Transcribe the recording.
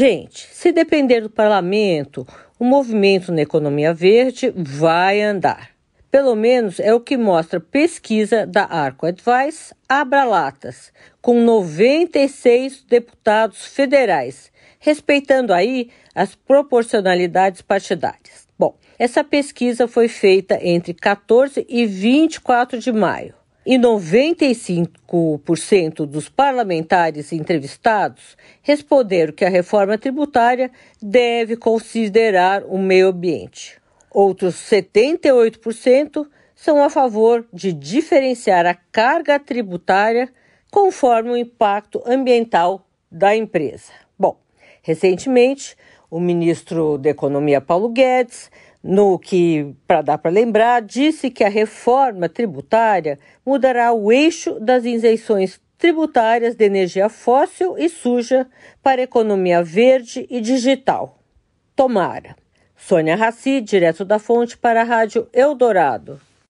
Gente, se depender do parlamento, o movimento na economia verde vai andar. Pelo menos é o que mostra pesquisa da Arco Advice Abralatas, com 96 deputados federais, respeitando aí as proporcionalidades partidárias. Bom, essa pesquisa foi feita entre 14 e 24 de maio e 95% dos parlamentares entrevistados responderam que a reforma tributária deve considerar o meio ambiente. Outros 78% são a favor de diferenciar a carga tributária conforme o impacto ambiental da empresa. Bom, recentemente, o ministro da Economia Paulo Guedes no que, para dar para lembrar, disse que a reforma tributária mudará o eixo das isenções tributárias de energia fóssil e suja para economia verde e digital. Tomara. Sônia Raci, direto da fonte para a Rádio Eldorado.